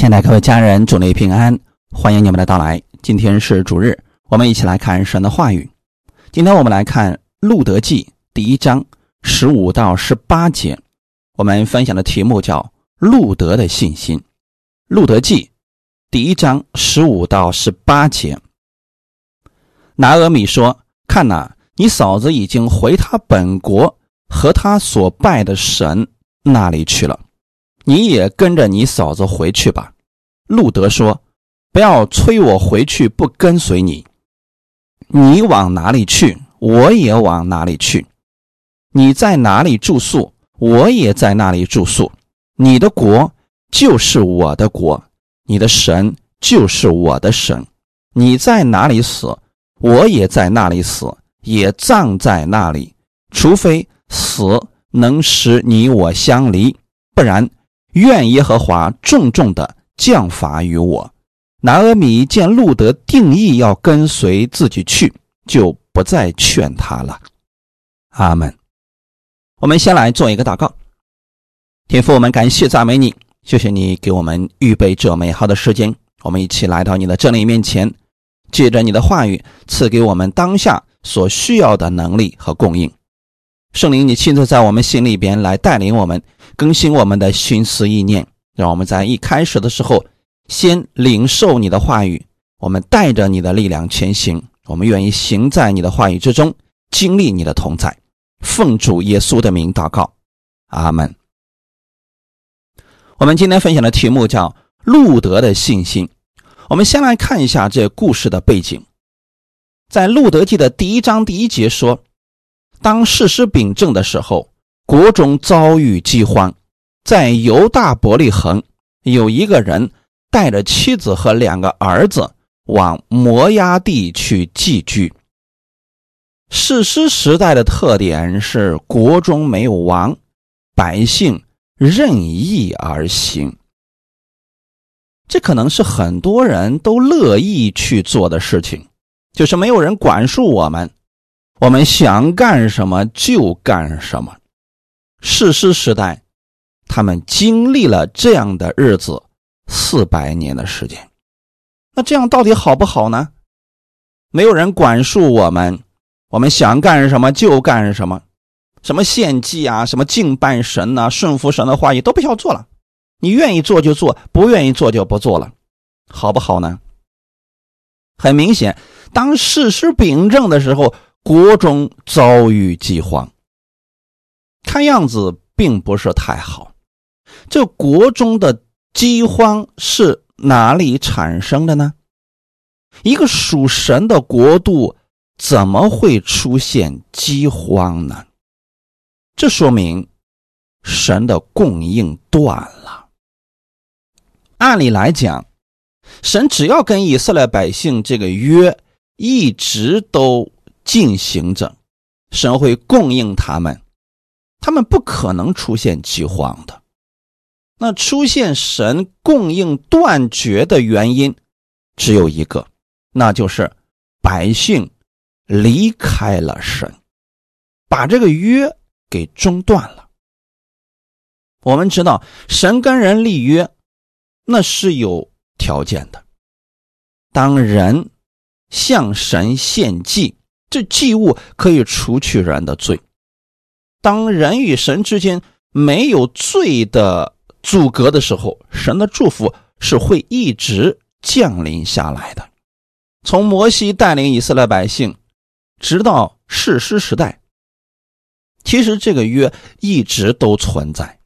亲爱的各位家人，祝你平安，欢迎你们的到来。今天是主日，我们一起来看神的话语。今天我们来看《路德记》第一章十五到十八节。我们分享的题目叫《路德的信心》。《路德记》第一章十五到十八节。拿俄米说：“看哪，你嫂子已经回他本国和他所拜的神那里去了。”你也跟着你嫂子回去吧，路德说：“不要催我回去，不跟随你。你往哪里去，我也往哪里去。你在哪里住宿，我也在那里住宿。你的国就是我的国，你的神就是我的神。你在哪里死，我也在那里死，也葬在那里。除非死能使你我相离，不然。”愿耶和华重重的降罚于我。拿阿米见路德定义要跟随自己去，就不再劝他了。阿门。我们先来做一个祷告。天父，我们感谢赞美你，谢谢你给我们预备这美好的时间。我们一起来到你的真理面前，借着你的话语赐给我们当下所需要的能力和供应。圣灵，你亲自在我们心里边来带领我们。更新我们的心思意念，让我们在一开始的时候先领受你的话语，我们带着你的力量前行，我们愿意行在你的话语之中，经历你的同在。奉主耶稣的名祷告，阿门。我们今天分享的题目叫路德的信心。我们先来看一下这故事的背景，在路德记的第一章第一节说，当事实秉政的时候。国中遭遇饥荒，在犹大伯利恒，有一个人带着妻子和两个儿子往摩崖地去寄居。史诗时代的特点是国中没有王，百姓任意而行。这可能是很多人都乐意去做的事情，就是没有人管束我们，我们想干什么就干什么。世师时代，他们经历了这样的日子四百年的时间。那这样到底好不好呢？没有人管束我们，我们想干什么就干什么，什么献祭啊，什么敬拜神呐，顺服神的话语都不需要做了。你愿意做就做，不愿意做就不做了，好不好呢？很明显，当事实秉正的时候，国中遭遇饥荒。看样子并不是太好。这国中的饥荒是哪里产生的呢？一个属神的国度怎么会出现饥荒呢？这说明神的供应断了。按理来讲，神只要跟以色列百姓这个约一直都进行着，神会供应他们。他们不可能出现饥荒的，那出现神供应断绝的原因只有一个，那就是百姓离开了神，把这个约给中断了。我们知道，神跟人立约，那是有条件的。当人向神献祭，这祭物可以除去人的罪。当人与神之间没有罪的阻隔的时候，神的祝福是会一直降临下来的。从摩西带领以色列百姓，直到世师时代，其实这个约一直都存在。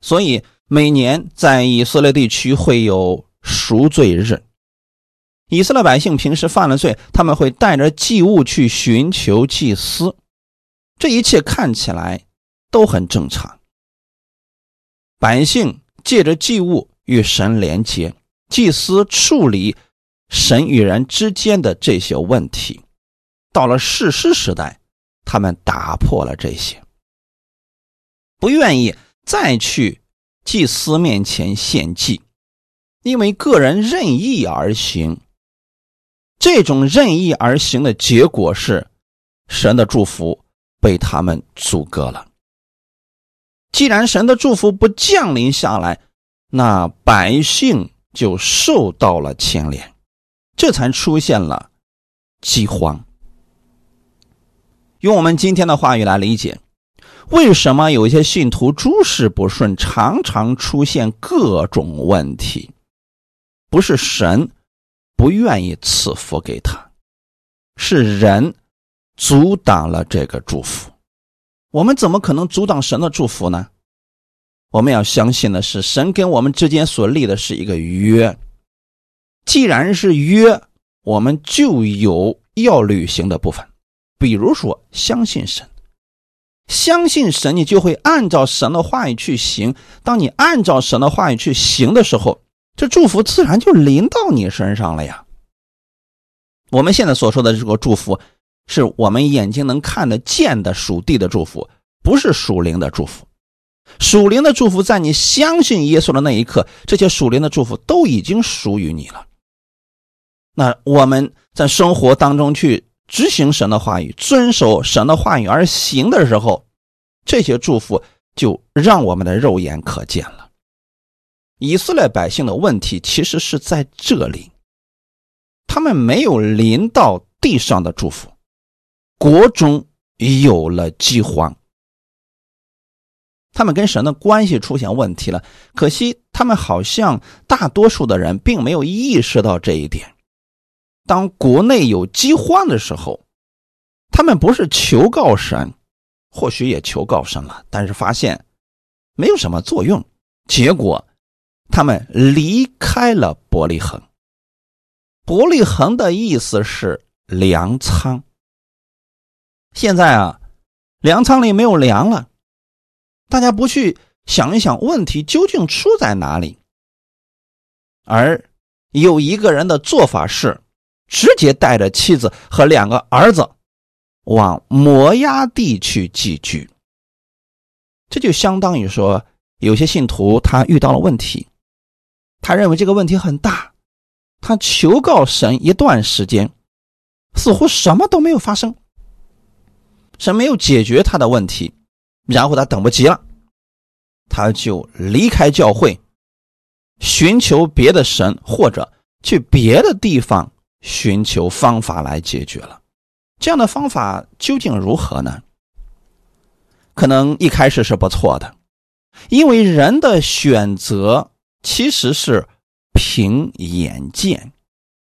所以每年在以色列地区会有赎罪日，以色列百姓平时犯了罪，他们会带着祭物去寻求祭司。这一切看起来都很正常。百姓借着祭物与神连接，祭司处理神与人之间的这些问题。到了世师时代，他们打破了这些，不愿意再去祭司面前献祭，因为个人任意而行。这种任意而行的结果是神的祝福。被他们阻隔了。既然神的祝福不降临下来，那百姓就受到了牵连，这才出现了饥荒。用我们今天的话语来理解，为什么有一些信徒诸事不顺，常常出现各种问题？不是神不愿意赐福给他，是人阻挡了这个祝福。我们怎么可能阻挡神的祝福呢？我们要相信的是，神跟我们之间所立的是一个约。既然是约，我们就有要履行的部分。比如说，相信神，相信神，你就会按照神的话语去行。当你按照神的话语去行的时候，这祝福自然就临到你身上了呀。我们现在所说的这个祝福，是我们眼睛能看得见的属地的祝福，不是属灵的祝福。属灵的祝福，在你相信耶稣的那一刻，这些属灵的祝福都已经属于你了。那我们在生活当中去。执行神的话语，遵守神的话语而行的时候，这些祝福就让我们的肉眼可见了。以色列百姓的问题其实是在这里，他们没有临到地上的祝福，国中有了饥荒，他们跟神的关系出现问题了。可惜他们好像大多数的人并没有意识到这一点。当国内有饥荒的时候，他们不是求告神，或许也求告神了，但是发现没有什么作用。结果，他们离开了伯利恒。伯利恒的意思是粮仓。现在啊，粮仓里没有粮了，大家不去想一想问题究竟出在哪里？而有一个人的做法是。直接带着妻子和两个儿子往摩崖地去寄居，这就相当于说，有些信徒他遇到了问题，他认为这个问题很大，他求告神一段时间，似乎什么都没有发生，神没有解决他的问题，然后他等不及了，他就离开教会，寻求别的神或者去别的地方。寻求方法来解决了，这样的方法究竟如何呢？可能一开始是不错的，因为人的选择其实是凭眼见，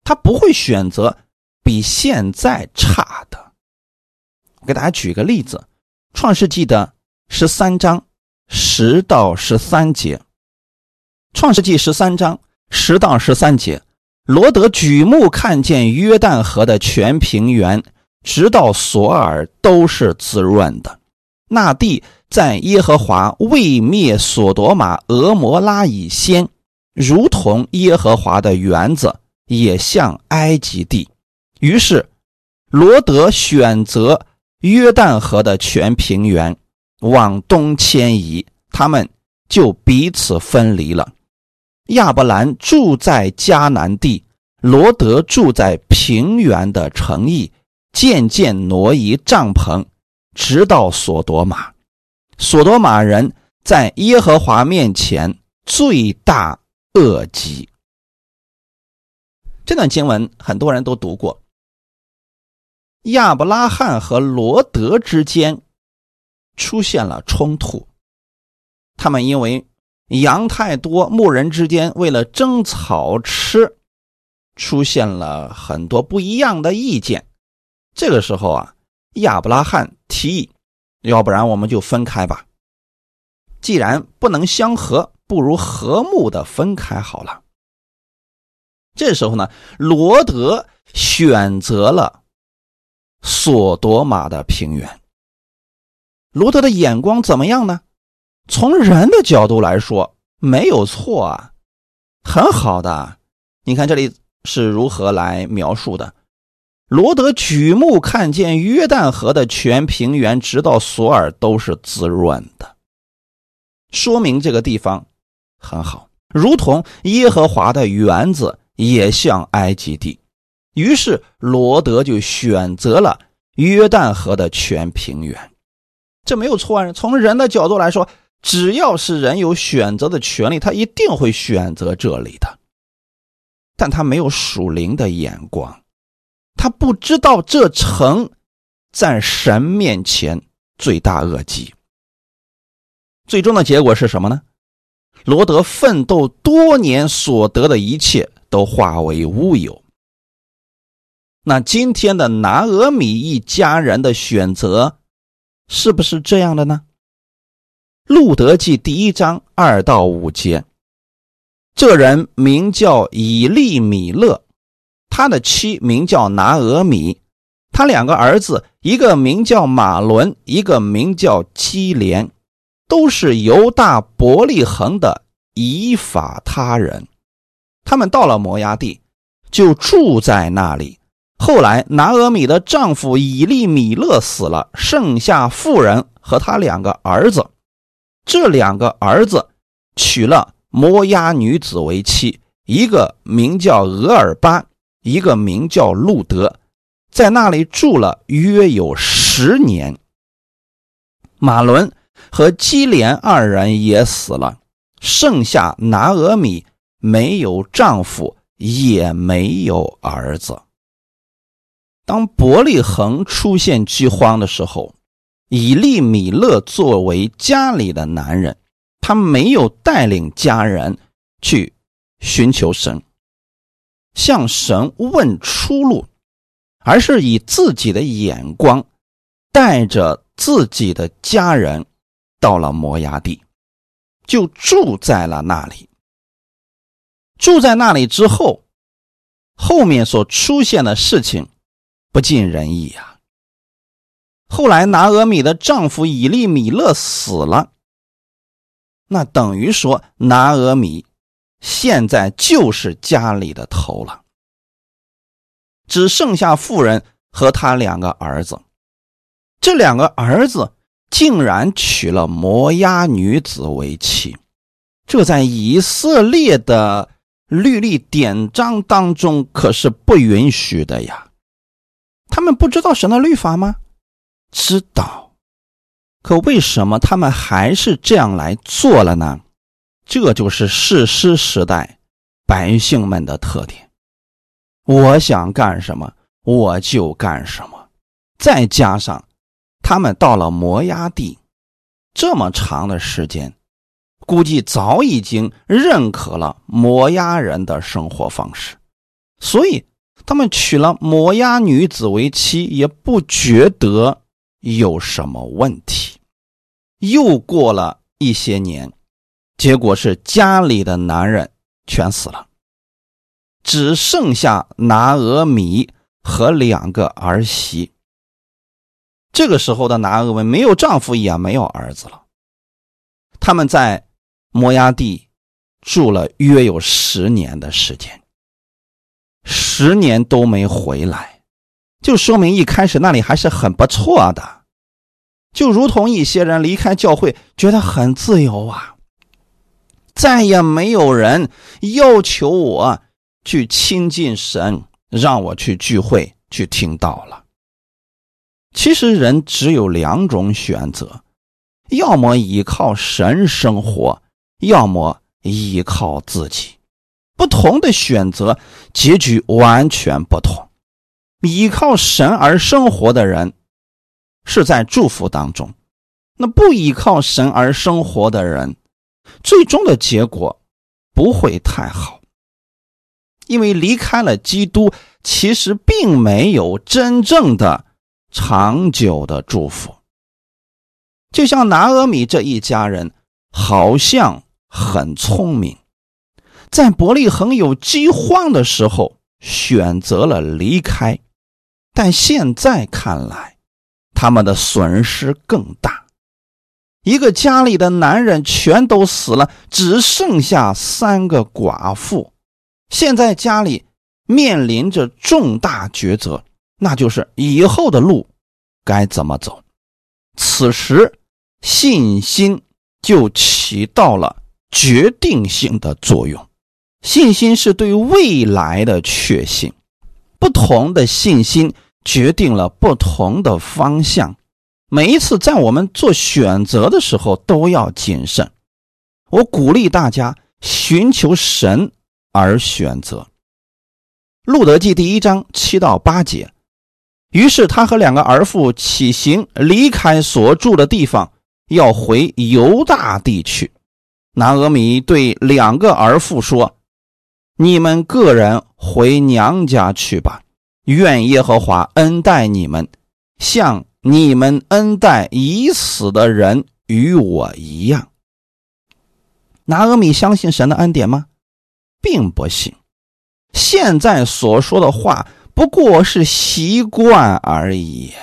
他不会选择比现在差的。我给大家举个例子，《创世纪》的十三章十到十三节，《创世纪》十三章十到十三节。罗德举目看见约旦河的全平原，直到索尔都是滋润的。那地在耶和华未灭索多玛、俄摩拉以先，如同耶和华的园子，也像埃及地。于是，罗德选择约旦河的全平原，往东迁移，他们就彼此分离了。亚伯兰住在迦南地，罗德住在平原的城邑，渐渐挪移帐篷，直到索多玛。索多玛人在耶和华面前罪大恶极。这段经文很多人都读过。亚伯拉罕和罗德之间出现了冲突，他们因为。羊太多，牧人之间为了争草吃，出现了很多不一样的意见。这个时候啊，亚伯拉罕提议，要不然我们就分开吧。既然不能相合，不如和睦的分开好了。这时候呢，罗德选择了索多玛的平原。罗德的眼光怎么样呢？从人的角度来说，没有错啊，很好的。你看这里是如何来描述的？罗德举目看见约旦河的全平原，直到索尔都是滋润的，说明这个地方很好，如同耶和华的园子，也像埃及地。于是罗德就选择了约旦河的全平原，这没有错啊。从人的角度来说。只要是人有选择的权利，他一定会选择这里的。但他没有属灵的眼光，他不知道这城在神面前罪大恶极。最终的结果是什么呢？罗德奋斗多年所得的一切都化为乌有。那今天的拿俄米一家人的选择是不是这样的呢？路德记第一章二到五节，这人名叫以利米勒，他的妻名叫拿俄米，他两个儿子，一个名叫马伦，一个名叫基连，都是犹大伯利恒的以法他人。他们到了摩崖地，就住在那里。后来拿俄米的丈夫以利米勒死了，剩下妇人和他两个儿子。这两个儿子娶了摩押女子为妻，一个名叫俄尔巴，一个名叫路德，在那里住了约有十年。马伦和基连二人也死了，剩下拿俄米没有丈夫，也没有儿子。当伯利恒出现饥荒的时候。以利米勒作为家里的男人，他没有带领家人去寻求神，向神问出路，而是以自己的眼光，带着自己的家人到了摩崖地，就住在了那里。住在那里之后，后面所出现的事情不尽人意啊。后来，拿俄米的丈夫以利米勒死了，那等于说拿俄米现在就是家里的头了，只剩下妇人和他两个儿子。这两个儿子竟然娶了摩押女子为妻，这在以色列的律例典章当中可是不允许的呀！他们不知道神的律法吗？知道，可为什么他们还是这样来做了呢？这就是世师时代百姓们的特点。我想干什么我就干什么，再加上他们到了摩崖地这么长的时间，估计早已经认可了摩崖人的生活方式，所以他们娶了摩崖女子为妻，也不觉得。有什么问题？又过了一些年，结果是家里的男人全死了，只剩下拿俄米和两个儿媳。这个时候的拿俄米没有丈夫，也没有儿子了。他们在摩崖地住了约有十年的时间，十年都没回来。就说明一开始那里还是很不错的，就如同一些人离开教会觉得很自由啊，再也没有人要求我去亲近神，让我去聚会去听到了。其实人只有两种选择，要么依靠神生活，要么依靠自己，不同的选择结局完全不同。依靠神而生活的人，是在祝福当中；那不依靠神而生活的人，最终的结果不会太好。因为离开了基督，其实并没有真正的长久的祝福。就像拿俄米这一家人，好像很聪明，在伯利恒有饥荒的时候，选择了离开。但现在看来，他们的损失更大。一个家里的男人全都死了，只剩下三个寡妇。现在家里面临着重大抉择，那就是以后的路该怎么走。此时，信心就起到了决定性的作用。信心是对未来的确信。不同的信心决定了不同的方向，每一次在我们做选择的时候都要谨慎。我鼓励大家寻求神而选择。路德记第一章七到八节。于是他和两个儿妇起行，离开所住的地方，要回犹大地去。拿俄米对两个儿妇说：“你们个人回娘家去吧，愿耶和华恩待你们，像你们恩待已死的人与我一样。”拿俄米相信神的恩典吗？并不信。现在所说的话。不过是习惯而已，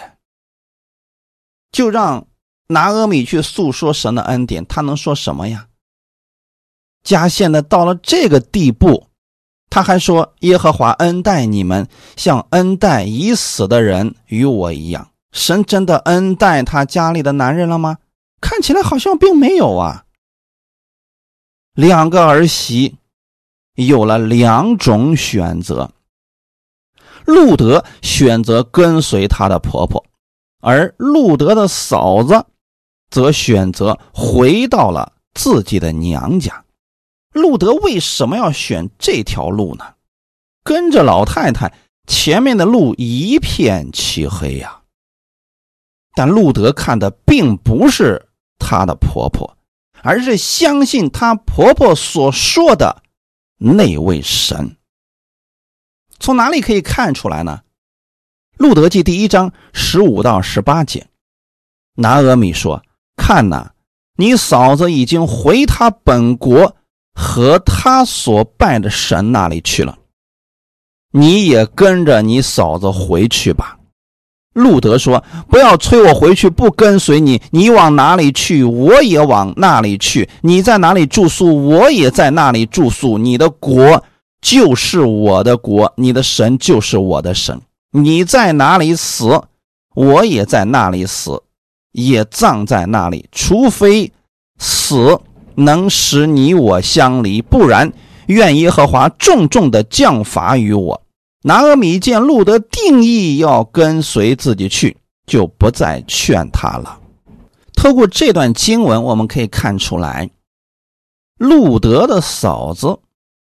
就让拿阿米去诉说神的恩典，他能说什么呀？家现在到了这个地步，他还说耶和华恩待你们，像恩待已死的人与我一样。神真的恩待他家里的男人了吗？看起来好像并没有啊。两个儿媳有了两种选择。路德选择跟随他的婆婆，而路德的嫂子则选择回到了自己的娘家。路德为什么要选这条路呢？跟着老太太，前面的路一片漆黑呀。但路德看的并不是她的婆婆，而是相信她婆婆所说的那位神。从哪里可以看出来呢？路德记第一章十五到十八节，拿俄米说：“看呐，你嫂子已经回她本国和她所拜的神那里去了，你也跟着你嫂子回去吧。”路德说：“不要催我回去，不跟随你。你往哪里去，我也往那里去；你在哪里住宿，我也在那里住宿。你的国。”就是我的国，你的神就是我的神。你在哪里死，我也在那里死，也葬在那里。除非死能使你我相离，不然愿耶和华重重的降罚于我。拿阿米见路德定义要跟随自己去，就不再劝他了。透过这段经文，我们可以看出来，路德的嫂子。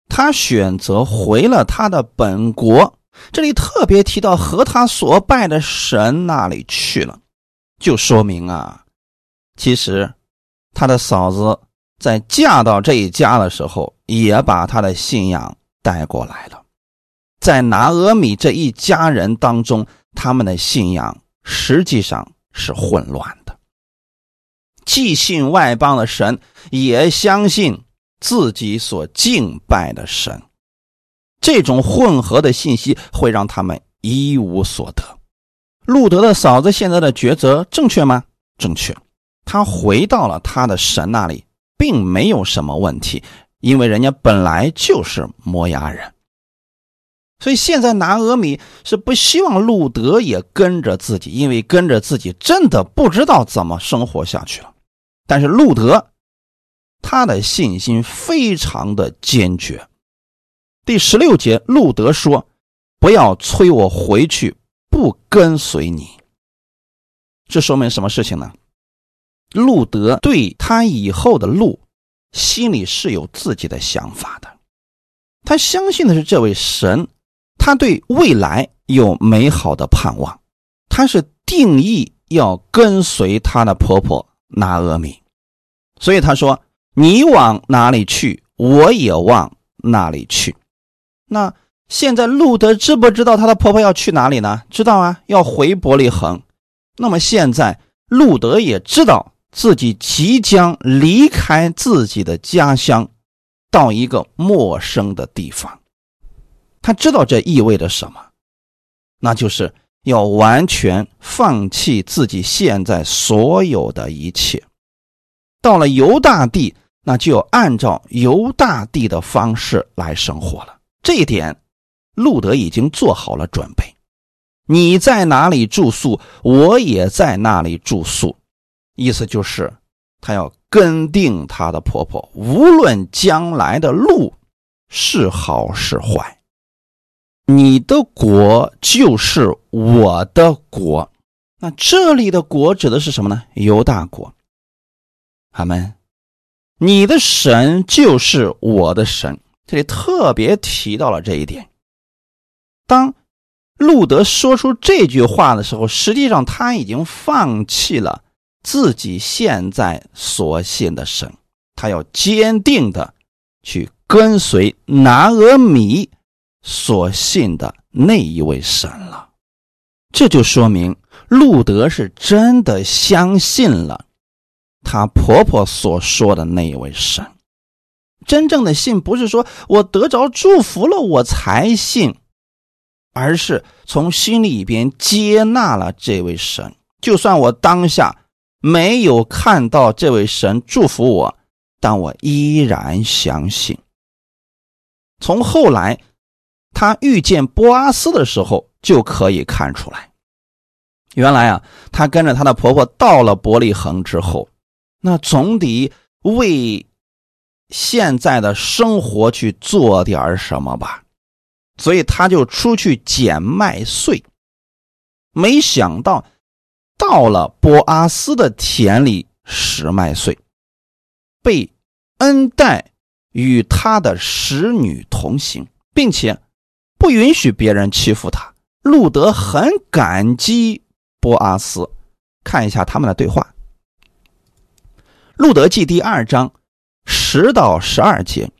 她选择回了他的本国，这里特别提到和他所拜的神那里去了，就说明啊，其实他的嫂子在嫁到这一家的时候，也把他的信仰带过来了。在拿阿米这一家人当中，他们的信仰实际上是混乱的，既信外邦的神，也相信。自己所敬拜的神，这种混合的信息会让他们一无所得。路德的嫂子现在的抉择正确吗？正确，他回到了他的神那里，并没有什么问题，因为人家本来就是摩崖人。所以现在拿俄米是不希望路德也跟着自己，因为跟着自己真的不知道怎么生活下去了。但是路德。他的信心非常的坚决。第十六节，路德说：“不要催我回去，不跟随你。”这说明什么事情呢？路德对他以后的路，心里是有自己的想法的。他相信的是这位神，他对未来有美好的盼望。他是定义要跟随他的婆婆拿阿米，所以他说。你往哪里去，我也往哪里去。那现在路德知不知道他的婆婆要去哪里呢？知道啊，要回伯利恒。那么现在路德也知道自己即将离开自己的家乡，到一个陌生的地方。他知道这意味着什么，那就是要完全放弃自己现在所有的一切，到了犹大地。那就要按照犹大地的方式来生活了。这一点，路德已经做好了准备。你在哪里住宿，我也在那里住宿。意思就是，他要跟定他的婆婆，无论将来的路是好是坏，你的国就是我的国。那这里的国指的是什么呢？犹大国。阿门。你的神就是我的神，这里特别提到了这一点。当路德说出这句话的时候，实际上他已经放弃了自己现在所信的神，他要坚定的去跟随拿俄米所信的那一位神了。这就说明路德是真的相信了。她婆婆所说的那一位神，真正的信不是说我得着祝福了我才信，而是从心里边接纳了这位神。就算我当下没有看到这位神祝福我，但我依然相信。从后来她遇见波阿斯的时候，就可以看出来，原来啊，她跟着她的婆婆到了伯利恒之后。那总得为现在的生活去做点什么吧，所以他就出去捡麦穗。没想到到了波阿斯的田里拾麦穗，被恩待与他的使女同行，并且不允许别人欺负他。路德很感激波阿斯，看一下他们的对话。路德记第二章十到十二节，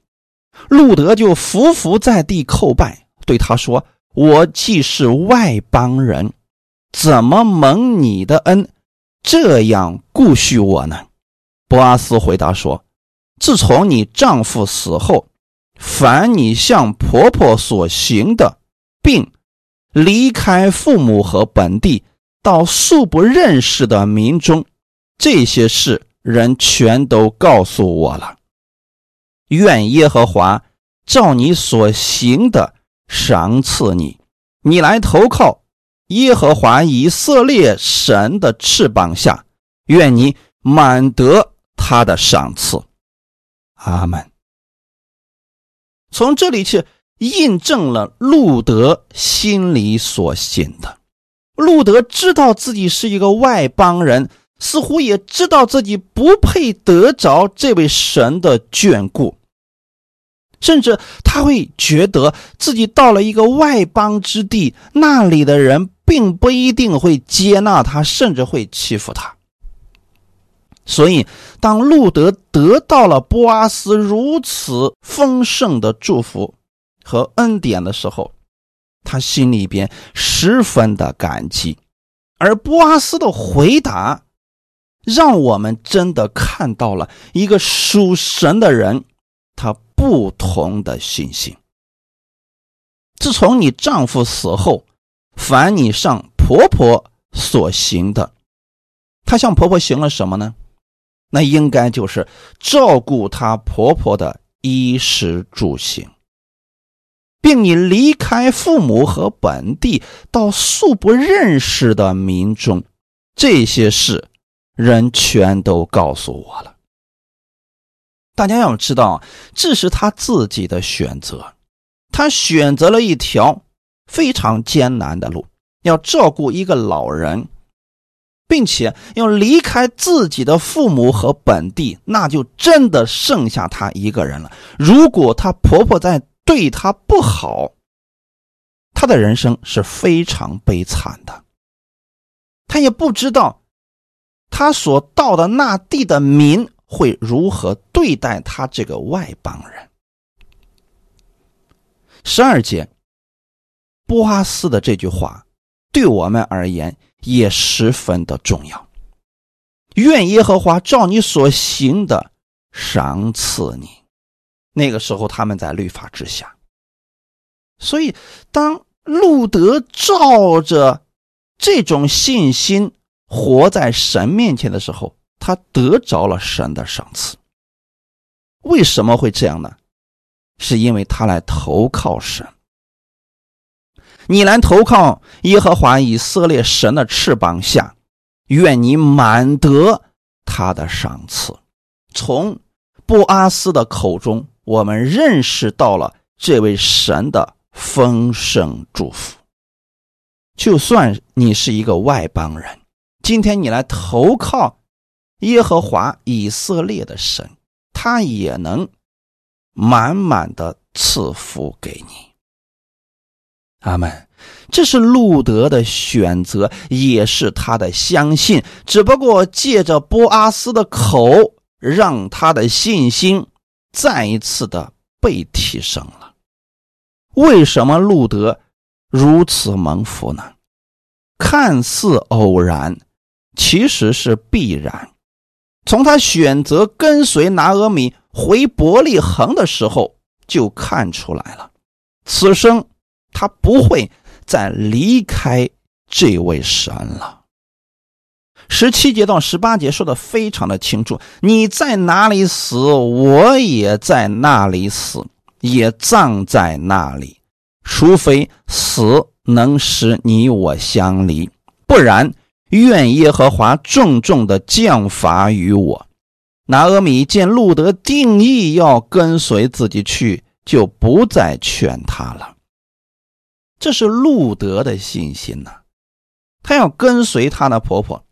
路德就伏伏在地叩拜，对他说：“我既是外邦人，怎么蒙你的恩，这样顾恤我呢？”波阿斯回答说：“自从你丈夫死后，凡你向婆婆所行的，并离开父母和本地，到素不认识的民中，这些事。”人全都告诉我了。愿耶和华照你所行的赏赐你，你来投靠耶和华以色列神的翅膀下，愿你满得他的赏赐。阿门。从这里去印证了路德心里所信的。路德知道自己是一个外邦人。似乎也知道自己不配得着这位神的眷顾，甚至他会觉得自己到了一个外邦之地，那里的人并不一定会接纳他，甚至会欺负他。所以，当路德得到了波阿斯如此丰盛的祝福和恩典的时候，他心里边十分的感激，而波阿斯的回答。让我们真的看到了一个属神的人，他不同的信心。自从你丈夫死后，凡你上婆婆所行的，她向婆婆行了什么呢？那应该就是照顾她婆婆的衣食住行，并你离开父母和本地，到素不认识的民众，这些事。人全都告诉我了。大家要知道，这是他自己的选择，他选择了一条非常艰难的路，要照顾一个老人，并且要离开自己的父母和本地，那就真的剩下他一个人了。如果她婆婆再对她不好，她的人生是非常悲惨的。她也不知道。他所到的那地的民会如何对待他这个外邦人？十二节，波阿斯的这句话对我们而言也十分的重要。愿耶和华照你所行的赏赐你。那个时候他们在律法之下，所以当路德照着这种信心。活在神面前的时候，他得着了神的赏赐。为什么会这样呢？是因为他来投靠神。你来投靠耶和华以色列神的翅膀下，愿你满得他的赏赐。从布阿斯的口中，我们认识到了这位神的丰盛祝福。就算你是一个外邦人。今天你来投靠耶和华以色列的神，他也能满满的赐福给你。阿门。这是路德的选择，也是他的相信。只不过借着波阿斯的口，让他的信心再一次的被提升了。为什么路德如此蒙福呢？看似偶然，其实是必然。从他选择跟随拿俄米回伯利恒的时候，就看出来了，此生他不会。再离开这位神了。十七节到十八节说的非常的清楚，你在哪里死，我也在那里死，也葬在那里。除非死能使你我相离，不然愿耶和华重重的降罚于我。拿阿米见路德定义要跟随自己去，就不再劝他了。这是路德的信心呐，她要跟随她的婆婆，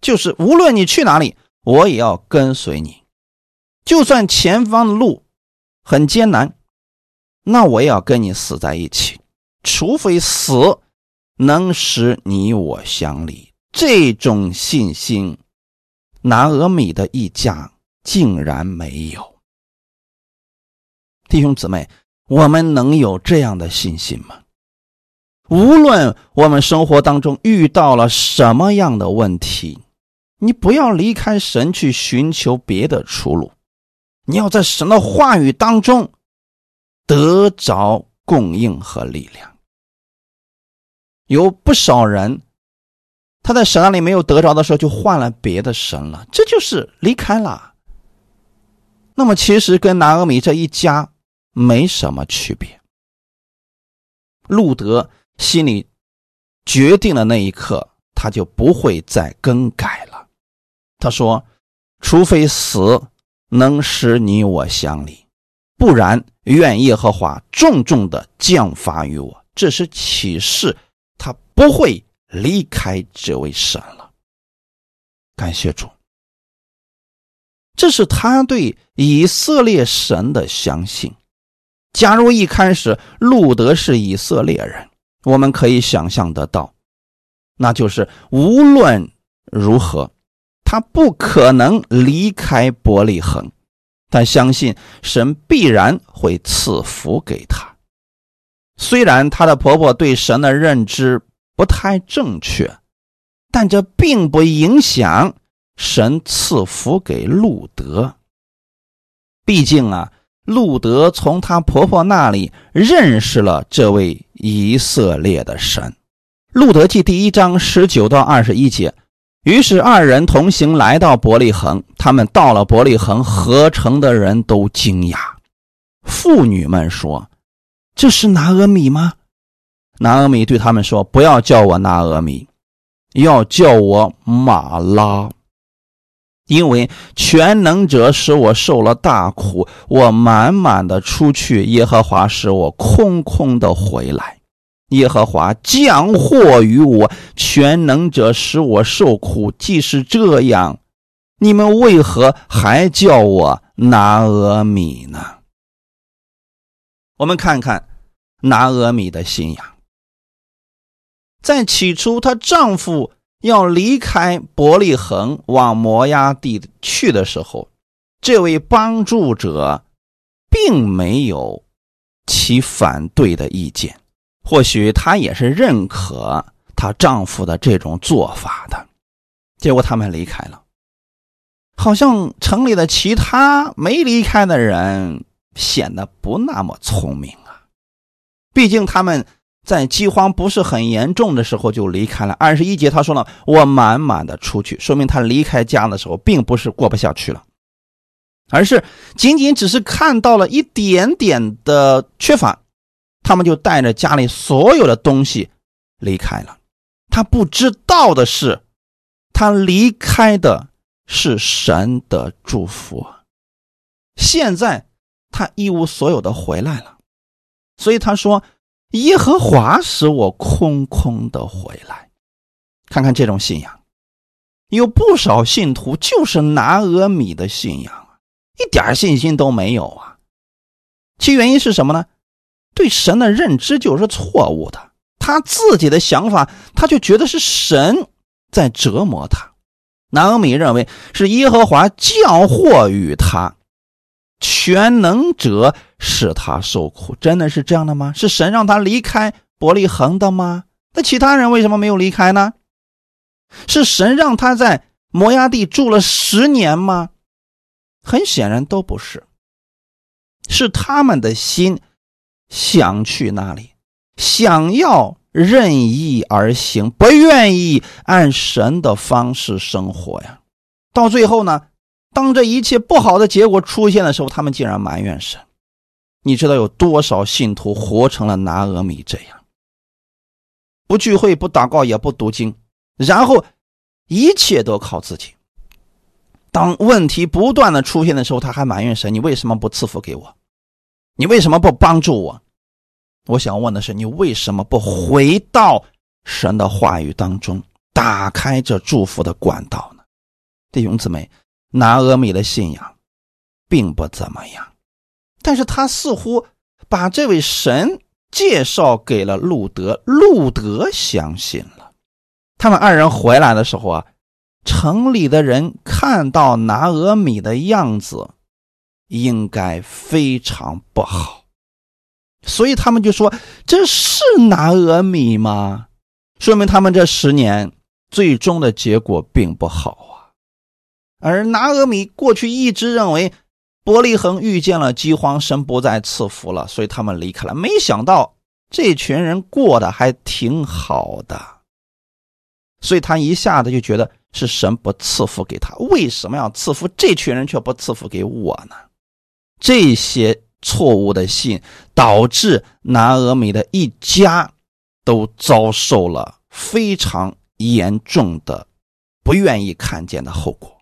就是无论你去哪里，我也要跟随你，就算前方的路很艰难，那我也要跟你死在一起，除非死能使你我相离。这种信心，拿俄米的一家竟然没有，弟兄姊妹。我们能有这样的信心吗？无论我们生活当中遇到了什么样的问题，你不要离开神去寻求别的出路，你要在神的话语当中得着供应和力量。有不少人他在神那里没有得着的时候，就换了别的神了，这就是离开了。那么，其实跟拿俄米这一家。没什么区别。路德心里决定的那一刻，他就不会再更改了。他说：“除非死能使你我相离，不然愿耶和华重重的降罚于我。”这是启示，他不会离开这位神了。感谢主，这是他对以色列神的相信。假如一开始路德是以色列人，我们可以想象得到，那就是无论如何，他不可能离开伯利恒。他相信神必然会赐福给他。虽然他的婆婆对神的认知不太正确，但这并不影响神赐福给路德。毕竟啊。路德从她婆婆那里认识了这位以色列的神。路德记第一章十九到二十一节。于是二人同行来到伯利恒。他们到了伯利恒，合成的人都惊讶。妇女们说：“这是拿俄米吗？”拿俄米对他们说：“不要叫我拿俄米，要叫我马拉。”因为全能者使我受了大苦，我满满的出去；耶和华使我空空的回来。耶和华降祸于我，全能者使我受苦。既是这样，你们为何还叫我拿俄米呢？我们看看拿俄米的信仰，在起初，她丈夫。要离开伯利恒往摩崖地去的时候，这位帮助者并没有其反对的意见，或许她也是认可她丈夫的这种做法的。结果他们离开了，好像城里的其他没离开的人显得不那么聪明啊，毕竟他们。在饥荒不是很严重的时候就离开了。二十一节他说了：“我满满的出去，说明他离开家的时候并不是过不下去了，而是仅仅只是看到了一点点的缺乏，他们就带着家里所有的东西离开了。他不知道的是，他离开的是神的祝福。现在他一无所有的回来了，所以他说。”耶和华使我空空的回来，看看这种信仰，有不少信徒就是拿俄米的信仰啊，一点信心都没有啊。其原因是什么呢？对神的认知就是错误的，他自己的想法，他就觉得是神在折磨他。拿俄米认为是耶和华降祸于他，全能者使他受苦，真的是这样的吗？是神让他离开伯利恒的吗？那其他人为什么没有离开呢？是神让他在摩崖地住了十年吗？很显然都不是，是他们的心想去那里，想要任意而行，不愿意按神的方式生活呀。到最后呢，当这一切不好的结果出现的时候，他们竟然埋怨神。你知道有多少信徒活成了拿俄米这样？不聚会，不祷告，也不读经，然后一切都靠自己。当问题不断的出现的时候，他还埋怨神：“你为什么不赐福给我？你为什么不帮助我？”我想问的是：你为什么不回到神的话语当中，打开这祝福的管道呢？弟兄姊妹，拿阿米的信仰并不怎么样，但是他似乎把这位神。介绍给了路德，路德相信了。他们二人回来的时候啊，城里的人看到拿俄米的样子，应该非常不好，所以他们就说：“这是拿俄米吗？”说明他们这十年最终的结果并不好啊。而拿俄米过去一直认为。伯利恒遇见了饥荒，神不再赐福了，所以他们离开了。没想到这群人过得还挺好的，所以他一下子就觉得是神不赐福给他。为什么要赐福这群人，却不赐福给我呢？这些错误的信导致拿俄米的一家都遭受了非常严重的、不愿意看见的后果。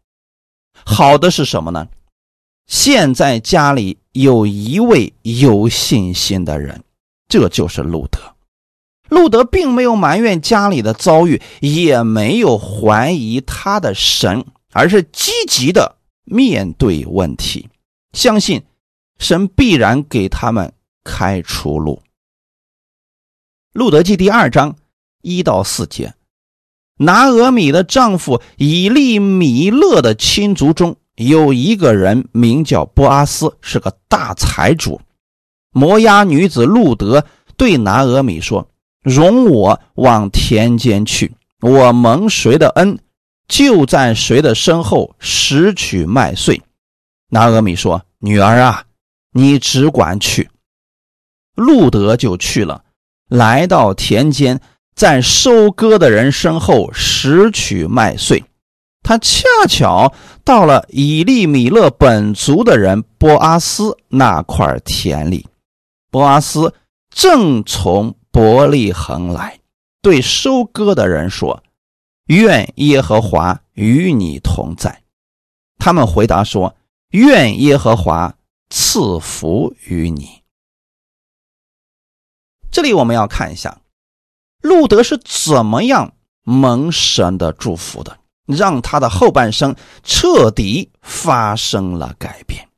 好的是什么呢？现在家里有一位有信心的人，这就是路德。路德并没有埋怨家里的遭遇，也没有怀疑他的神，而是积极的面对问题，相信神必然给他们开出路。路德记第二章一到四节，拿俄米的丈夫以利米勒的亲族中。有一个人名叫波阿斯，是个大财主。摩押女子路德对拿俄米说：“容我往田间去，我蒙谁的恩，就在谁的身后拾取麦穗。”拿俄米说：“女儿啊，你只管去。”路德就去了，来到田间，在收割的人身后拾取麦穗。他恰巧到了以利米勒本族的人波阿斯那块田里，波阿斯正从伯利恒来，对收割的人说：“愿耶和华与你同在。”他们回答说：“愿耶和华赐福于你。”这里我们要看一下，路德是怎么样蒙神的祝福的。让他的后半生彻底发生了改变。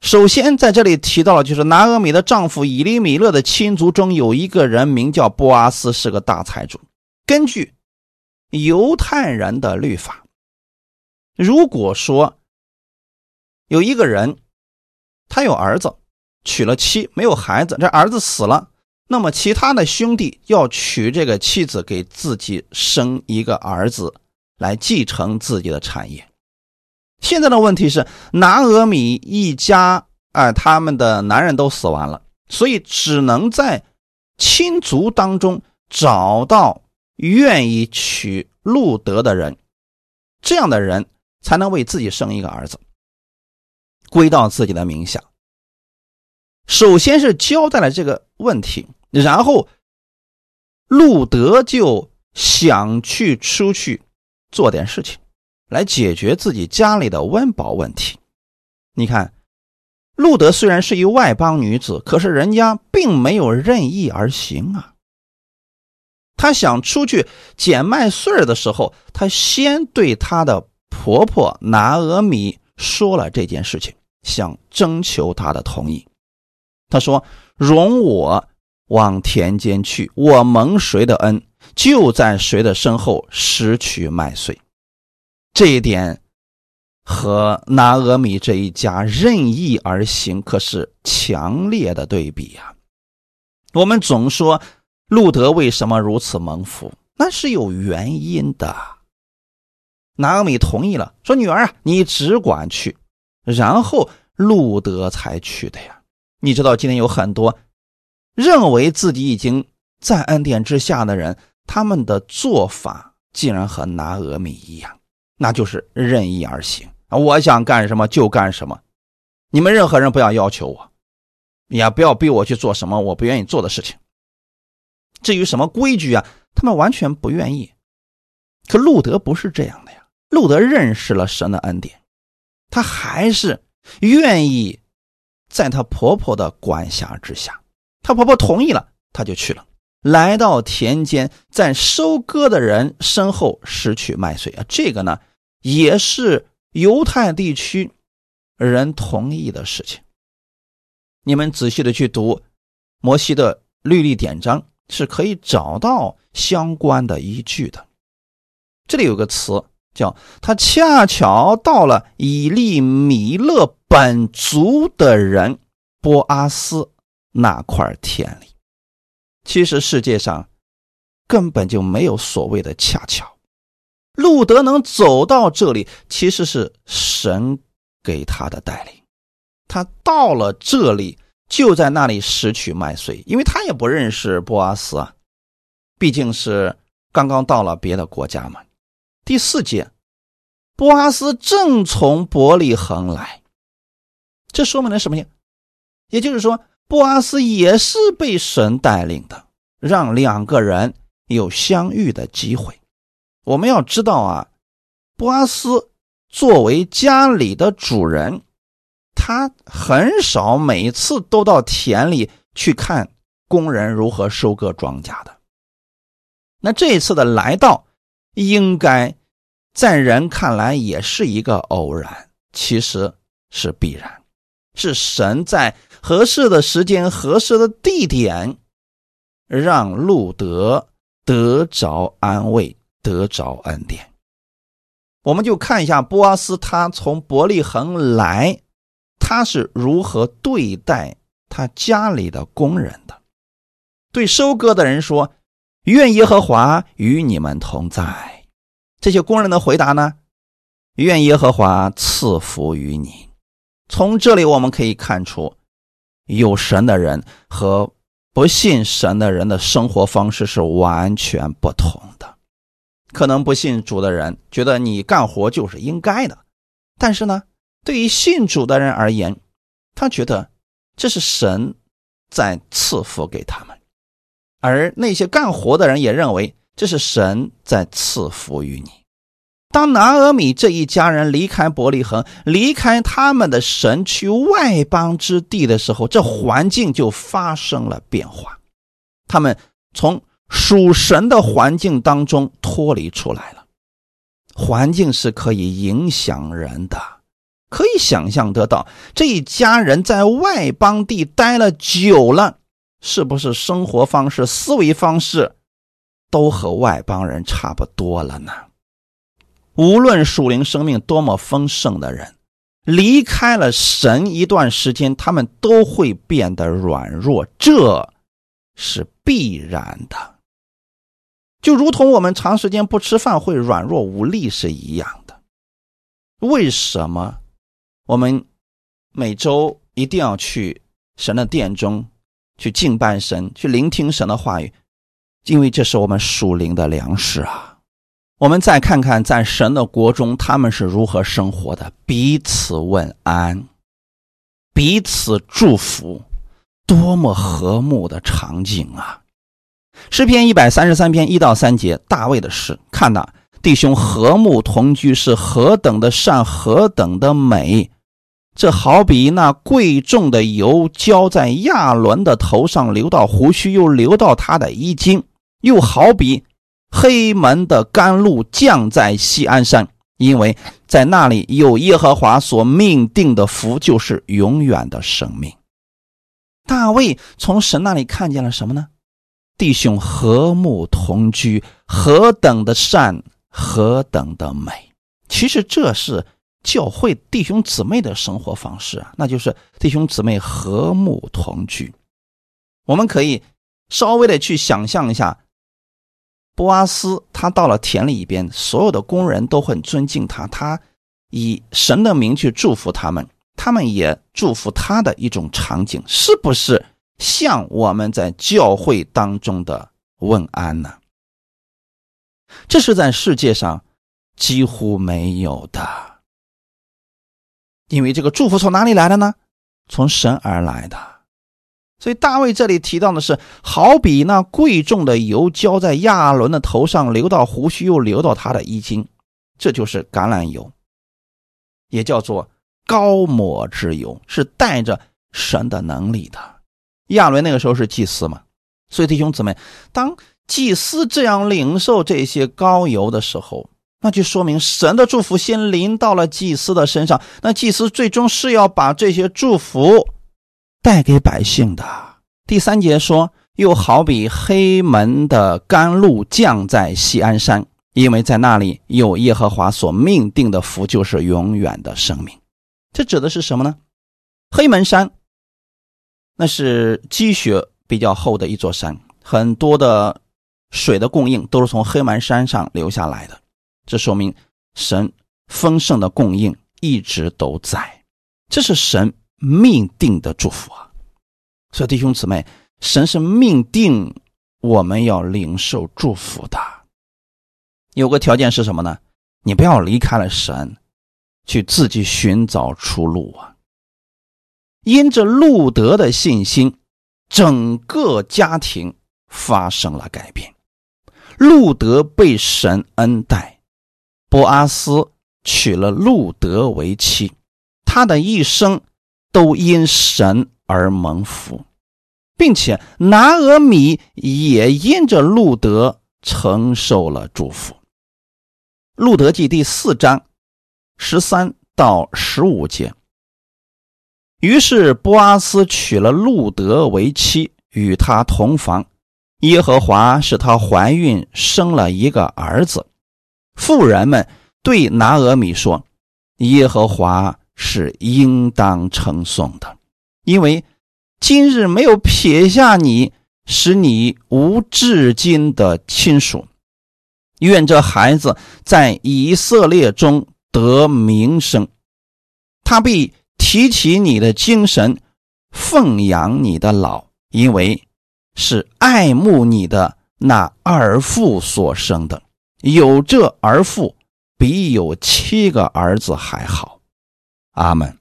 首先，在这里提到了，就是拿俄米的丈夫以利米勒的亲族中有一个人名叫波阿斯，是个大财主。根据犹太人的律法，如果说有一个人他有儿子，娶了妻，没有孩子，这儿子死了。那么，其他的兄弟要娶这个妻子，给自己生一个儿子，来继承自己的产业。现在的问题是，拿俄米一家啊，他们的男人都死完了，所以只能在亲族当中找到愿意娶路德的人，这样的人才能为自己生一个儿子，归到自己的名下。首先是交代了这个问题，然后路德就想去出去做点事情，来解决自己家里的温饱问题。你看，路德虽然是一外邦女子，可是人家并没有任意而行啊。她想出去捡麦穗的时候，她先对她的婆婆拿俄米说了这件事情，想征求她的同意。他说：“容我往田间去，我蒙谁的恩，就在谁的身后拾取麦穗。”这一点。和拿俄米这一家任意而行，可是强烈的对比呀。我们总说路德为什么如此蒙福，那是有原因的。拿俄米同意了，说：“女儿啊，你只管去。”然后路德才去的呀。你知道，今天有很多认为自己已经在恩典之下的人，他们的做法竟然和拿俄米一样，那就是任意而行。我想干什么就干什么，你们任何人不要要求我，也不要逼我去做什么我不愿意做的事情。至于什么规矩啊，他们完全不愿意。可路德不是这样的呀，路德认识了神的恩典，他还是愿意在她婆婆的管辖之下。她婆婆同意了，她就去了，来到田间，在收割的人身后拾取麦穗啊。这个呢，也是。犹太地区人同意的事情，你们仔细的去读摩西的律例典章，是可以找到相关的依据的。这里有个词叫“他恰巧到了以利米勒本族的人波阿斯那块田里”。其实世界上根本就没有所谓的恰巧。路德能走到这里，其实是神给他的带领。他到了这里，就在那里拾取麦穗，因为他也不认识波阿斯啊，毕竟是刚刚到了别的国家嘛。第四节，波阿斯正从伯利恒来，这说明了什么呀？也就是说，波阿斯也是被神带领的，让两个人有相遇的机会。我们要知道啊，波阿斯作为家里的主人，他很少每次都到田里去看工人如何收割庄稼的。那这一次的来到，应该在人看来也是一个偶然，其实是必然，是神在合适的时间、合适的地点，让路德得着安慰。得着恩典，我们就看一下波阿斯，他从伯利恒来，他是如何对待他家里的工人的。对收割的人说：“愿耶和华与你们同在。”这些工人的回答呢？“愿耶和华赐福于你。”从这里我们可以看出，有神的人和不信神的人的生活方式是完全不同的。可能不信主的人觉得你干活就是应该的，但是呢，对于信主的人而言，他觉得这是神在赐福给他们，而那些干活的人也认为这是神在赐福于你。当拿俄米这一家人离开伯利恒，离开他们的神去外邦之地的时候，这环境就发生了变化，他们从。属神的环境当中脱离出来了，环境是可以影响人的，可以想象得到，这一家人在外邦地待了久了，是不是生活方式、思维方式都和外邦人差不多了呢？无论属灵生命多么丰盛的人，离开了神一段时间，他们都会变得软弱，这是必然的。就如同我们长时间不吃饭会软弱无力是一样的。为什么我们每周一定要去神的殿中去敬拜神，去聆听神的话语？因为这是我们属灵的粮食啊！我们再看看在神的国中他们是如何生活的，彼此问安，彼此祝福，多么和睦的场景啊！诗篇一百三十三篇一到三节，大卫的诗。看呐，弟兄和睦同居是何等的善，何等的美！这好比那贵重的油浇在亚伦的头上，流到胡须，又流到他的衣襟，又好比黑门的甘露降在西安山，因为在那里有耶和华所命定的福，就是永远的生命。大卫从神那里看见了什么呢？弟兄和睦同居，何等的善，何等的美！其实这是教会弟兄姊妹的生活方式啊，那就是弟兄姊妹和睦同居。我们可以稍微的去想象一下，波阿斯他到了田里边，所有的工人都很尊敬他，他以神的名去祝福他们，他们也祝福他的一种场景，是不是像我们在教会当中的问安呢？这是在世界上几乎没有的，因为这个祝福从哪里来的呢？从神而来的。所以大卫这里提到的是，好比那贵重的油浇在亚伦的头上，流到胡须，又流到他的衣襟，这就是橄榄油，也叫做高抹之油，是带着神的能力的。亚伦那个时候是祭司嘛，所以弟兄姊妹，当祭司这样领受这些高油的时候，那就说明神的祝福先临到了祭司的身上，那祭司最终是要把这些祝福。带给百姓的第三节说，又好比黑门的甘露降在西安山，因为在那里有耶和华所命定的福，就是永远的生命。这指的是什么呢？黑门山，那是积雪比较厚的一座山，很多的水的供应都是从黑门山上流下来的，这说明神丰盛的供应一直都在，这是神。命定的祝福啊！所以弟兄姊妹，神是命定我们要领受祝福的。有个条件是什么呢？你不要离开了神，去自己寻找出路啊！因着路德的信心，整个家庭发生了改变。路德被神恩待，波阿斯娶了路德为妻，他的一生。都因神而蒙福，并且拿俄米也因着路德承受了祝福。路德记第四章十三到十五节。于是波阿斯娶了路德为妻，与他同房。耶和华使她怀孕，生了一个儿子。妇人们对拿俄米说：“耶和华。”是应当称颂的，因为今日没有撇下你，使你无至今的亲属。愿这孩子在以色列中得名声，他必提起你的精神，奉养你的老，因为是爱慕你的那二父所生的。有这儿妇，比有七个儿子还好。阿门。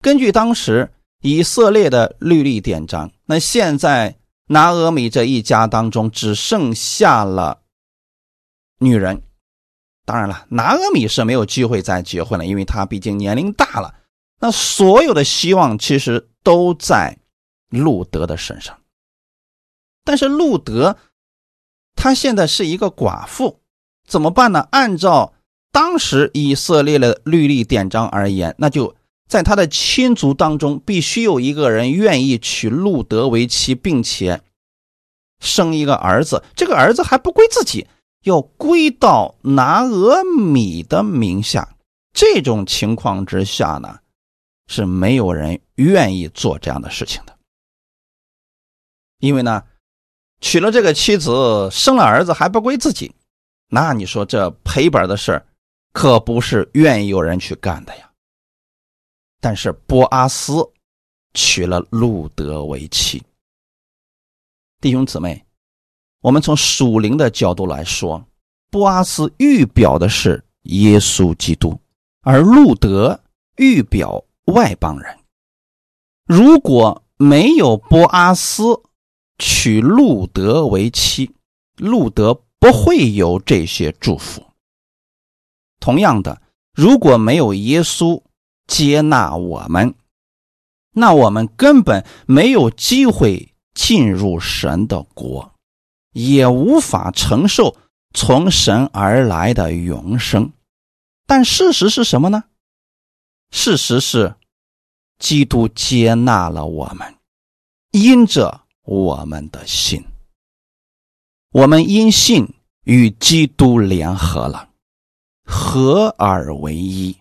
根据当时以色列的律例典章，那现在拿俄米这一家当中只剩下了女人。当然了，拿俄米是没有机会再结婚了，因为她毕竟年龄大了。那所有的希望其实都在路德的身上。但是路德他现在是一个寡妇，怎么办呢？按照当时以色列的律例典章而言，那就在他的亲族当中，必须有一个人愿意娶路德为妻，并且生一个儿子。这个儿子还不归自己，要归到拿俄米的名下。这种情况之下呢，是没有人愿意做这样的事情的，因为呢，娶了这个妻子，生了儿子还不归自己，那你说这赔本的事。可不是愿意有人去干的呀。但是波阿斯娶了路德为妻。弟兄姊妹，我们从属灵的角度来说，波阿斯预表的是耶稣基督，而路德预表外邦人。如果没有波阿斯娶路德为妻，路德不会有这些祝福。同样的，如果没有耶稣接纳我们，那我们根本没有机会进入神的国。也无法承受从神而来的永生。但事实是什么呢？事实是，基督接纳了我们，因着我们的信，我们因信与基督联合了，合而为一。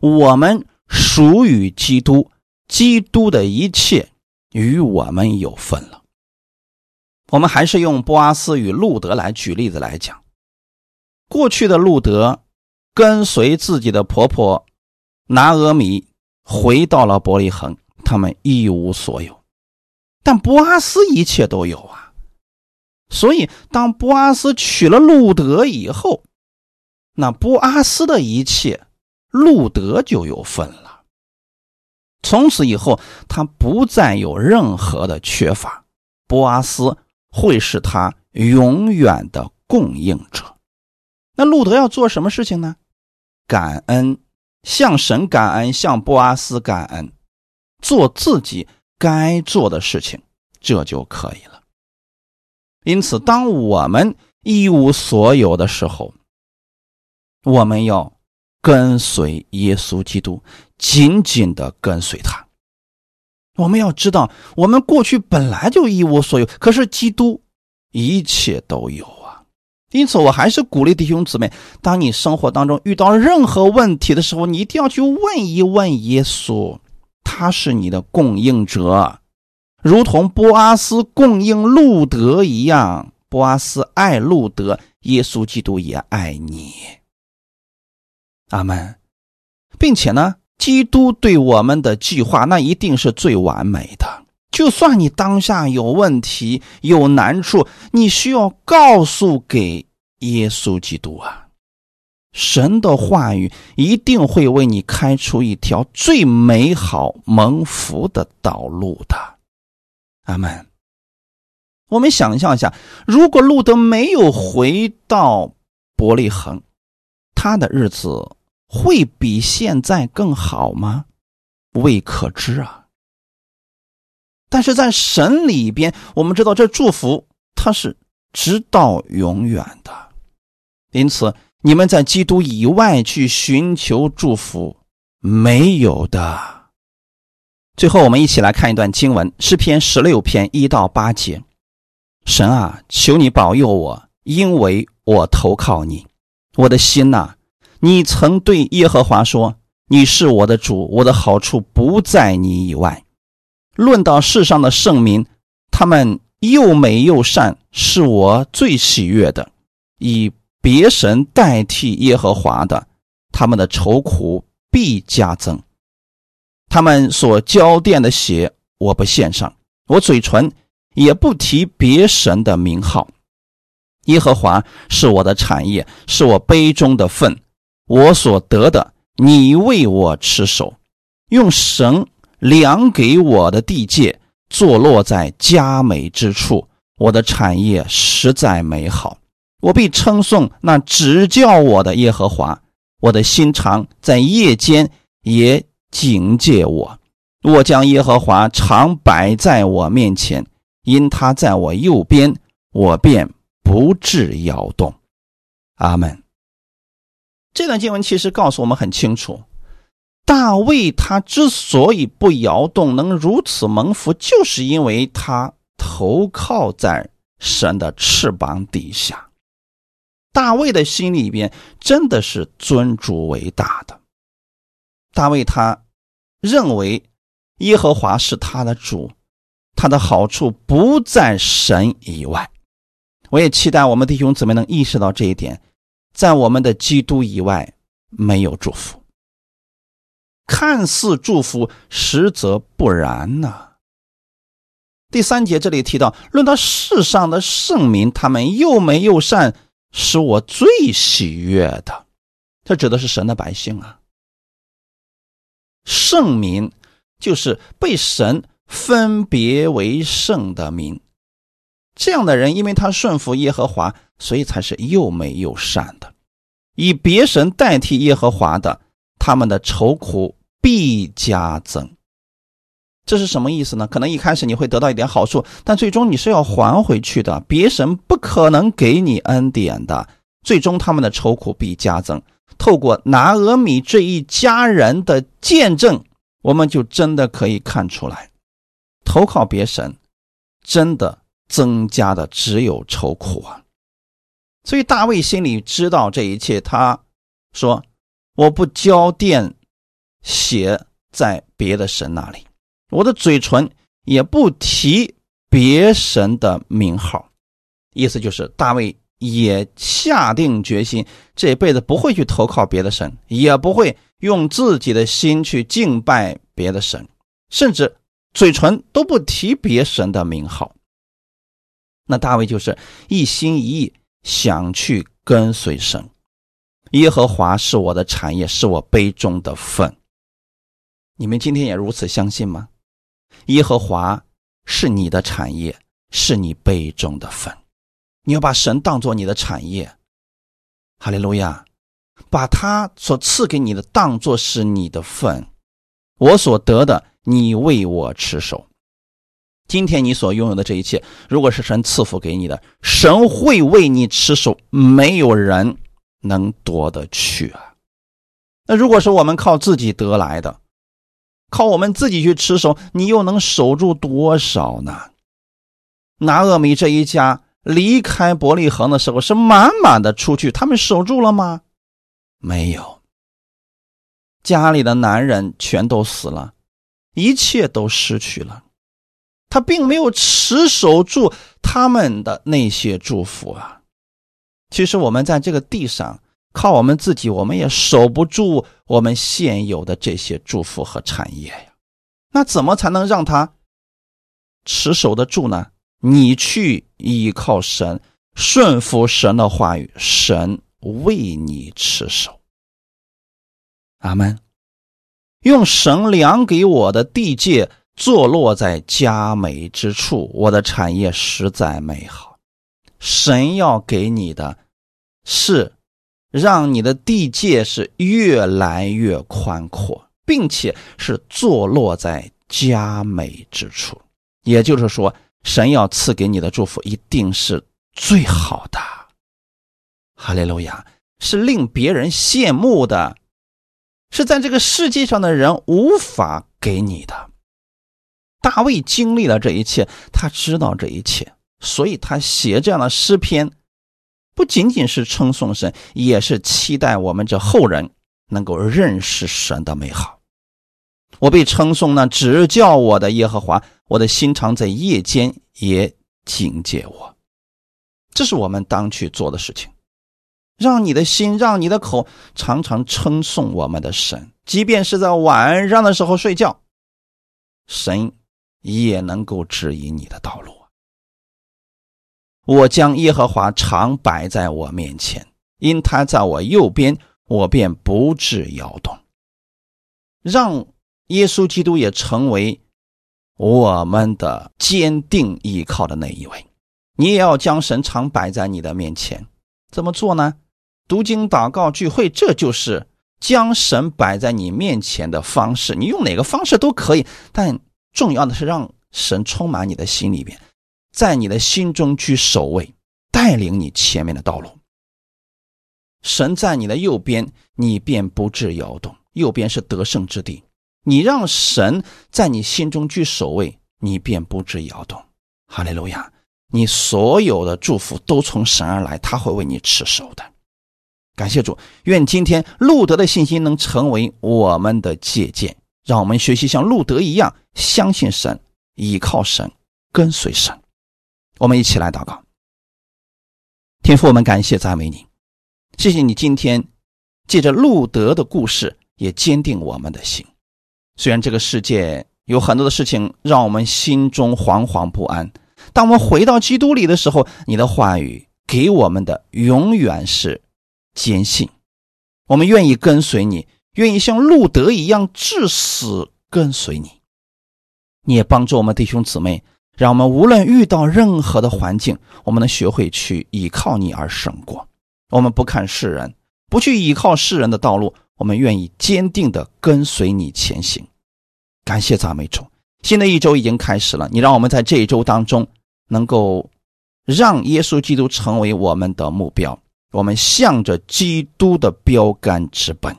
我们属于基督，基督的一切与我们有份了。我们还是用波阿斯与路德来举例子来讲。过去的路德跟随自己的婆婆拿俄米回到了伯利恒，他们一无所有，但波阿斯一切都有啊。所以，当波阿斯娶了路德以后，那波阿斯的一切。路德就有份了。从此以后，他不再有任何的缺乏，波阿斯会是他永远的供应者。那路德要做什么事情呢？感恩，向神感恩，向波阿斯感恩，做自己该做的事情，这就可以了。因此，当我们一无所有的时候，我们要。跟随耶稣基督，紧紧的跟随他。我们要知道，我们过去本来就一无所有，可是基督一切都有啊。因此，我还是鼓励弟兄姊妹：当你生活当中遇到任何问题的时候，你一定要去问一问耶稣，他是你的供应者，如同波阿斯供应路德一样。波阿斯爱路德，耶稣基督也爱你。阿门，并且呢，基督对我们的计划那一定是最完美的。就算你当下有问题、有难处，你需要告诉给耶稣基督啊，神的话语一定会为你开出一条最美好蒙福的道路的。阿门。我们想象一下，如果路德没有回到伯利恒，他的日子。会比现在更好吗？未可知啊。但是在神里边，我们知道这祝福它是直到永远的。因此，你们在基督以外去寻求祝福，没有的。最后，我们一起来看一段经文：诗篇十六篇一到八节。神啊，求你保佑我，因为我投靠你，我的心呐。你曾对耶和华说：“你是我的主，我的好处不在你以外。”论到世上的圣民，他们又美又善，是我最喜悦的。以别神代替耶和华的，他们的愁苦必加增。他们所交奠的血，我不献上，我嘴唇也不提别神的名号。耶和华是我的产业，是我杯中的份。我所得的，你为我持守，用绳量给我的地界，坐落在佳美之处。我的产业实在美好，我必称颂那指教我的耶和华。我的心肠在夜间也警戒我。我将耶和华常摆在我面前，因他在我右边，我便不致摇动。阿门。这段经文其实告诉我们很清楚，大卫他之所以不摇动，能如此蒙福，就是因为他投靠在神的翅膀底下。大卫的心里边真的是尊主为大的。大卫他认为耶和华是他的主，他的好处不在神以外。我也期待我们弟兄姊妹能意识到这一点。在我们的基督以外，没有祝福。看似祝福，实则不然呢。第三节这里提到，论到世上的圣民，他们又美又善，是我最喜悦的。这指的是神的百姓啊。圣民就是被神分别为圣的民。这样的人，因为他顺服耶和华，所以才是又美又善的。以别神代替耶和华的，他们的愁苦必加增。这是什么意思呢？可能一开始你会得到一点好处，但最终你是要还回去的。别神不可能给你恩典的，最终他们的愁苦必加增。透过拿俄米这一家人的见证，我们就真的可以看出来，投靠别神，真的增加的只有愁苦啊。所以大卫心里知道这一切，他说：“我不交奠血在别的神那里。”我的嘴唇也不提别神的名号，意思就是大卫也下定决心，这辈子不会去投靠别的神，也不会用自己的心去敬拜别的神，甚至嘴唇都不提别神的名号。那大卫就是一心一意想去跟随神，耶和华是我的产业，是我杯中的份。你们今天也如此相信吗？耶和华是你的产业，是你杯中的份。你要把神当做你的产业，哈利路亚，把他所赐给你的当做是你的份。我所得的，你为我持守。今天你所拥有的这一切，如果是神赐福给你的，神会为你持守，没有人能夺得去啊。那如果是我们靠自己得来的，靠我们自己去持守，你又能守住多少呢？拿厄米这一家离开伯利恒的时候是满满的出去，他们守住了吗？没有。家里的男人全都死了，一切都失去了，他并没有持守住他们的那些祝福啊。其实我们在这个地上。靠我们自己，我们也守不住我们现有的这些祝福和产业呀。那怎么才能让他持守得住呢？你去依靠神，顺服神的话语，神为你持守。阿门。用神量给我的地界，坐落在佳美之处，我的产业实在美好。神要给你的是。让你的地界是越来越宽阔，并且是坐落在佳美之处。也就是说，神要赐给你的祝福一定是最好的。哈利路亚，是令别人羡慕的，是在这个世界上的人无法给你的。大卫经历了这一切，他知道这一切，所以他写这样的诗篇。不仅仅是称颂神，也是期待我们这后人能够认识神的美好。我被称颂呢，只叫我的耶和华，我的心常在夜间也警戒我。这是我们当去做的事情，让你的心，让你的口常常称颂我们的神，即便是在晚上的时候睡觉，神也能够指引你的道路。我将耶和华常摆在我面前，因他在我右边，我便不致摇动。让耶稣基督也成为我们的坚定依靠的那一位。你也要将神常摆在你的面前，怎么做呢？读经、祷告、聚会，这就是将神摆在你面前的方式。你用哪个方式都可以，但重要的是让神充满你的心里边。在你的心中居首位，带领你前面的道路。神在你的右边，你便不致摇动。右边是得胜之地，你让神在你心中居首位，你便不致摇动。哈利路亚！你所有的祝福都从神而来，他会为你持守的。感谢主，愿今天路德的信心能成为我们的借鉴，让我们学习像路德一样，相信神，依靠神，跟随神。我们一起来祷告，天父，我们感谢赞美你，谢谢你今天借着路德的故事，也坚定我们的心。虽然这个世界有很多的事情让我们心中惶惶不安，当我们回到基督里的时候，你的话语给我们的永远是坚信。我们愿意跟随你，愿意像路德一样至死跟随你。你也帮助我们弟兄姊妹。让我们无论遇到任何的环境，我们能学会去依靠你而胜过。我们不看世人，不去依靠世人的道路，我们愿意坚定的跟随你前行。感谢赞美主，新的一周已经开始了，你让我们在这一周当中能够让耶稣基督成为我们的目标，我们向着基督的标杆直奔。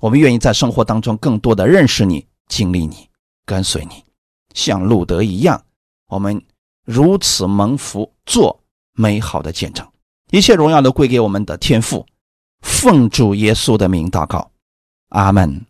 我们愿意在生活当中更多的认识你、经历你、跟随你，像路德一样，我们如此蒙福，做美好的见证。一切荣耀都归给我们的天父，奉主耶稣的名祷告，阿门。